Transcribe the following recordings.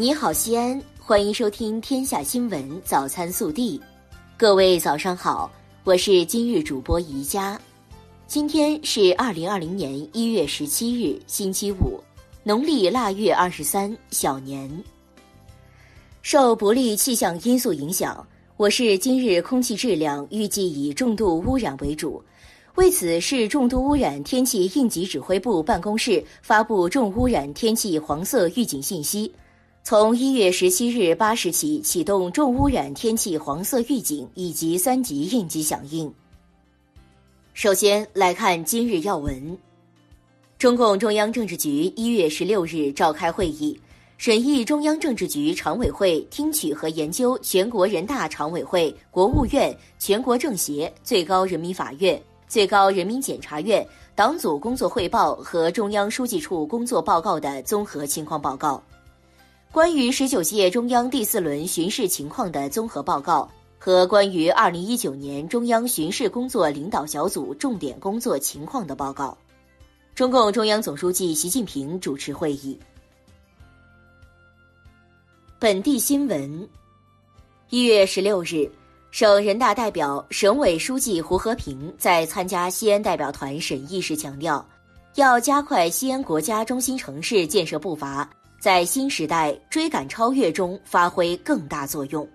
你好，西安，欢迎收听《天下新闻早餐速递》。各位早上好，我是今日主播宜佳。今天是二零二零年一月十七日，星期五，农历腊月二十三，小年。受不利气象因素影响，我市今日空气质量预计以重度污染为主。为此，市重度污染天气应急指挥部办公室发布重污染天气黄色预警信息。从一月十七日八时起，启动重污染天气黄色预警以及三级应急响应。首先来看今日要闻。中共中央政治局一月十六日召开会议，审议中央政治局常委会听取和研究全国人大常委会、国务院、全国政协、最高人民法院、最高人民检察院党组工作汇报和中央书记处工作报告的综合情况报告。关于十九届中央第四轮巡视情况的综合报告和关于二零一九年中央巡视工作领导小组重点工作情况的报告，中共中央总书记习近平主持会议。本地新闻：一月十六日，省人大代表、省委书记胡和平在参加西安代表团审议时强调，要加快西安国家中心城市建设步伐。在新时代追赶超越中发挥更大作用。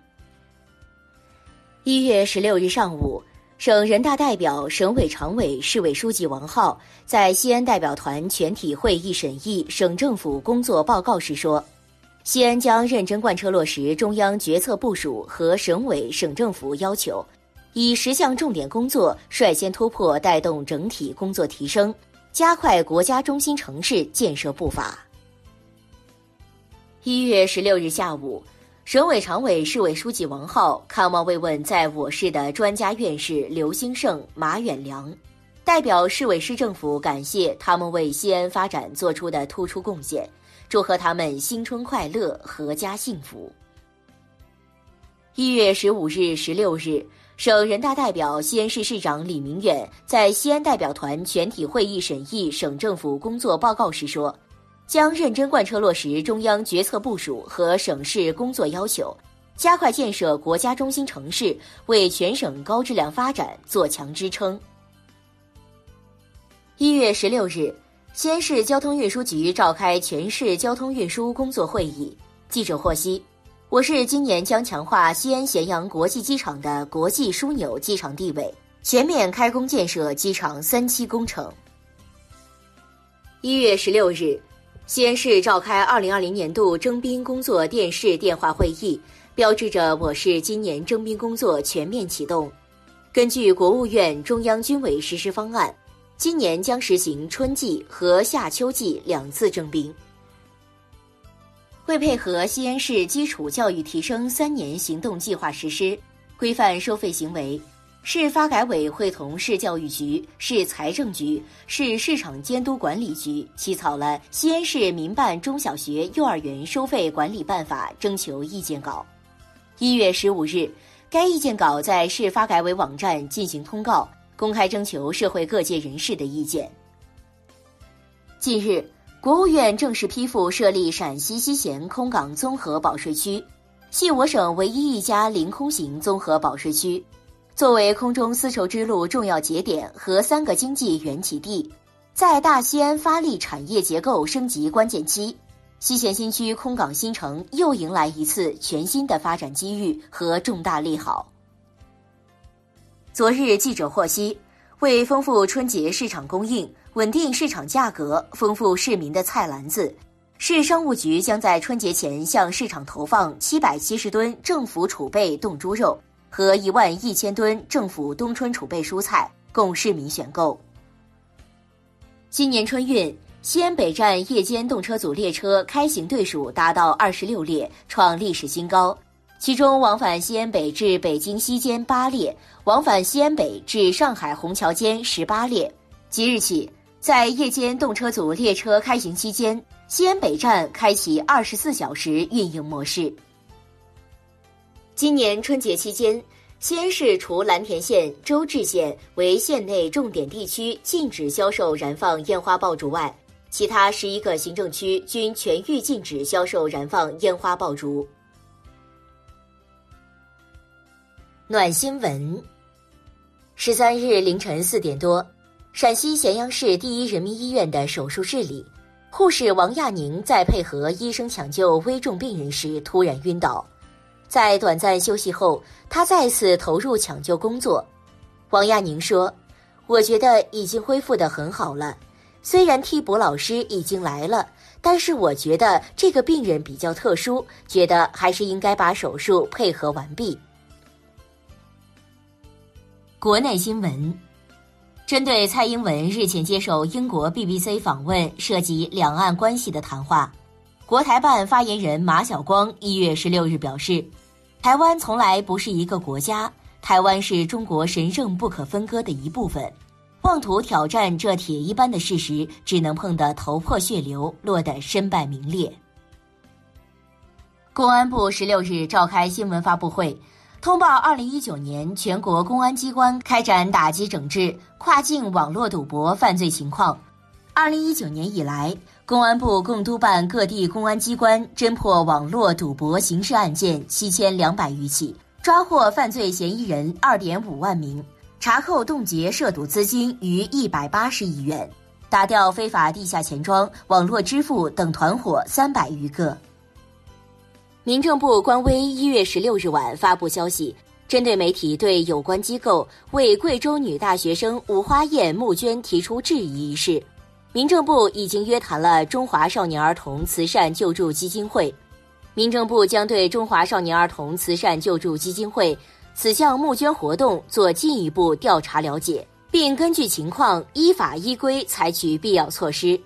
一月十六日上午，省人大代表、省委常委、市委书记王浩在西安代表团全体会议审议省政府工作报告时说：“西安将认真贯彻落实中央决策部署和省委省政府要求，以十项重点工作率先突破，带动整体工作提升，加快国家中心城市建设步伐。”一月十六日下午，省委常委、市委书记王浩看望慰问在我市的专家院士刘兴盛、马远良，代表市委市政府感谢他们为西安发展做出的突出贡献，祝贺他们新春快乐、阖家幸福。一月十五日、十六日，省人大代表、西安市市长李明远在西安代表团全体会议审议省政府工作报告时说。将认真贯彻落实中央决策部署和省市工作要求，加快建设国家中心城市，为全省高质量发展做强支撑。一月十六日，西安市交通运输局召开全市交通运输工作会议。记者获悉，我市今年将强化西安咸阳国际机场的国际枢纽机场地位，全面开工建设机场三期工程。一月十六日。西安市召开二零二零年度征兵工作电视电话会议，标志着我市今年征兵工作全面启动。根据国务院、中央军委实施方案，今年将实行春季和夏秋季两次征兵。为配合西安市基础教育提升三年行动计划实施，规范收费行为。市发改委会同市教育局、市财政局、市市场监督管理局起草了《西安市民办中小学、幼儿园收费管理办法》征求意见稿。一月十五日，该意见稿在市发改委网站进行通告，公开征求社会各界人士的意见。近日，国务院正式批复设立陕西西咸空港综合保税区，系我省唯一一家临空型综合保税区。作为空中丝绸之路重要节点和三个经济源起地，在大西安发力产业结构升级关键期，西咸新区空港新城又迎来一次全新的发展机遇和重大利好。昨日记者获悉，为丰富春节市场供应、稳定市场价格、丰富市民的菜篮子，市商务局将在春节前向市场投放七百七十吨政府储备冻猪肉。和一万一千吨政府冬春储备蔬菜供市民选购。今年春运，西安北站夜间动车组列车开行对数达到二十六列，创历史新高。其中，往返西安北至北京西间八列，往返西安北至上海虹桥间十八列。即日起，在夜间动车组列车开行期间，西安北站开启二十四小时运营模式。今年春节期间，西安市除蓝田县、周至县为县内重点地区禁止销售燃放烟花爆竹外，其他十一个行政区均全域禁止销售燃放烟花爆竹。暖新闻：十三日凌晨四点多，陕西咸阳市第一人民医院的手术室里，护士王亚宁在配合医生抢救危重病人时突然晕倒。在短暂休息后，他再次投入抢救工作。王亚宁说：“我觉得已经恢复得很好了。虽然替补老师已经来了，但是我觉得这个病人比较特殊，觉得还是应该把手术配合完毕。”国内新闻：针对蔡英文日前接受英国 BBC 访问涉及两岸关系的谈话，国台办发言人马晓光一月十六日表示。台湾从来不是一个国家，台湾是中国神圣不可分割的一部分。妄图挑战这铁一般的事实，只能碰得头破血流，落得身败名裂。公安部十六日召开新闻发布会，通报二零一九年全国公安机关开展打击整治跨境网络赌博犯罪情况。二零一九年以来。公安部共督办各地公安机关侦破网络赌博刑事案件七千两百余起，抓获犯罪嫌疑人二点五万名，查扣冻结涉赌资金逾一百八十亿元，打掉非法地下钱庄、网络支付等团伙三百余个。民政部官微一月十六日晚发布消息，针对媒体对有关机构为贵州女大学生吴花艳募捐提出质疑一事。民政部已经约谈了中华少年儿童慈善救助基金会，民政部将对中华少年儿童慈善救助基金会此项募捐活动做进一步调查了解，并根据情况依法依规采取必要措施。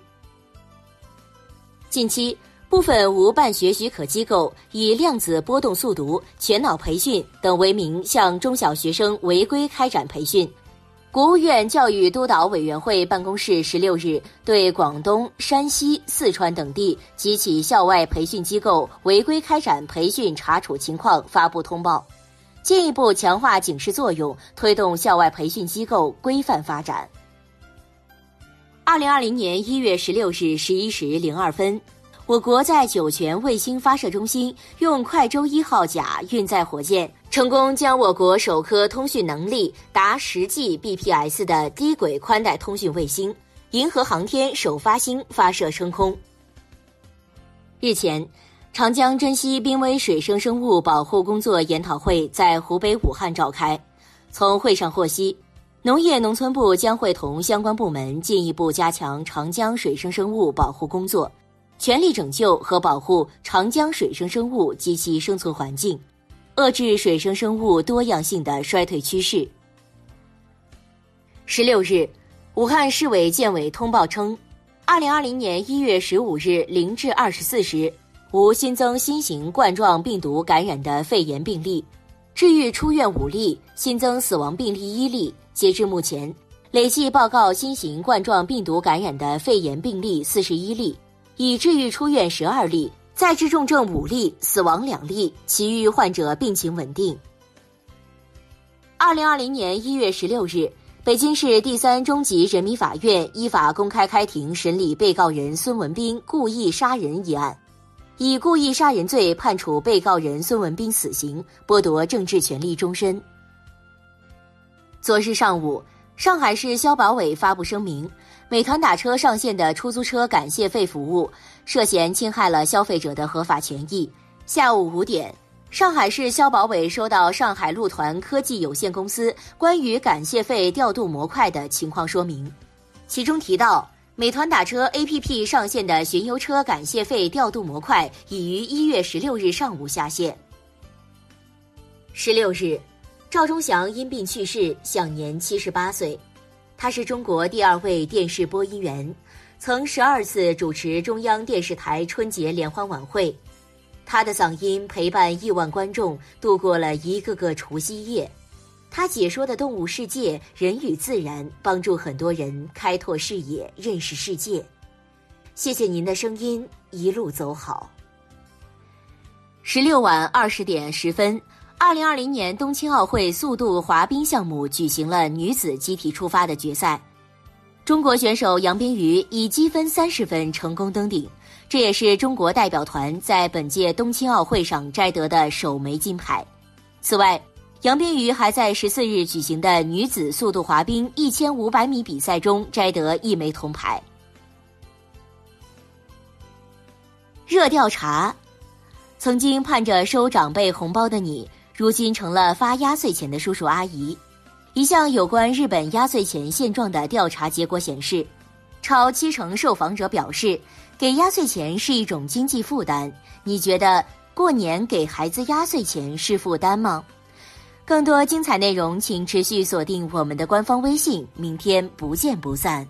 近期，部分无办学许可机构以量子波动速读、全脑培训等为名，向中小学生违规开展培训。国务院教育督导委员会办公室十六日对广东、山西、四川等地及其校外培训机构违规开展培训查处情况发布通报，进一步强化警示作用，推动校外培训机构规范发展。二零二零年一月十六日十一时零二分。我国在酒泉卫星发射中心用快舟一号甲运载火箭，成功将我国首颗通讯能力达十 Gbps 的低轨宽带通讯卫星“银河航天”首发星发射升空。日前，长江珍稀濒危水生生物保护工作研讨会在湖北武汉召开。从会上获悉，农业农村部将会同相关部门进一步加强长江水生生物保护工作。全力拯救和保护长江水生生物及其生存环境，遏制水生生物多样性的衰退趋势。十六日，武汉市委建委通报称，二零二零年一月十五日零至二十四时，无新增新型冠状病毒感染的肺炎病例，治愈出院五例，新增死亡病例一例。截至目前，累计报告新型冠状病毒感染的肺炎病例四十一例。已治愈出院十二例，再治重症五例，死亡两例，其余患者病情稳定。二零二零年一月十六日，北京市第三中级人民法院依法公开开庭审理被告人孙文斌故意杀人一案，以故意杀人罪判处被告人孙文斌死刑，剥夺政治权利终身。昨日上午，上海市消保委发布声明。美团打车上线的出租车感谢费服务涉嫌侵害了消费者的合法权益。下午五点，上海市消保委收到上海路团科技有限公司关于感谢费调度模块的情况说明，其中提到，美团打车 APP 上线的巡游车感谢费调度模块已于一月十六日上午下线。十六日，赵忠祥因病去世，享年七十八岁。他是中国第二位电视播音员，曾十二次主持中央电视台春节联欢晚会。他的嗓音陪伴亿万观众度过了一个个除夕夜。他解说的动物世界、人与自然，帮助很多人开拓视野、认识世界。谢谢您的声音，一路走好。十六晚二十点十分。二零二零年冬青奥会速度滑冰项目举行了女子集体出发的决赛，中国选手杨冰瑜以积分三十分成功登顶，这也是中国代表团在本届冬青奥会上摘得的首枚金牌。此外，杨冰瑜还在十四日举行的女子速度滑冰一千五百米比赛中摘得一枚铜牌。热调查：曾经盼着收长辈红包的你，如今成了发压岁钱的叔叔阿姨。一项有关日本压岁钱现状的调查结果显示，超七成受访者表示，给压岁钱是一种经济负担。你觉得过年给孩子压岁钱是负担吗？更多精彩内容，请持续锁定我们的官方微信。明天不见不散。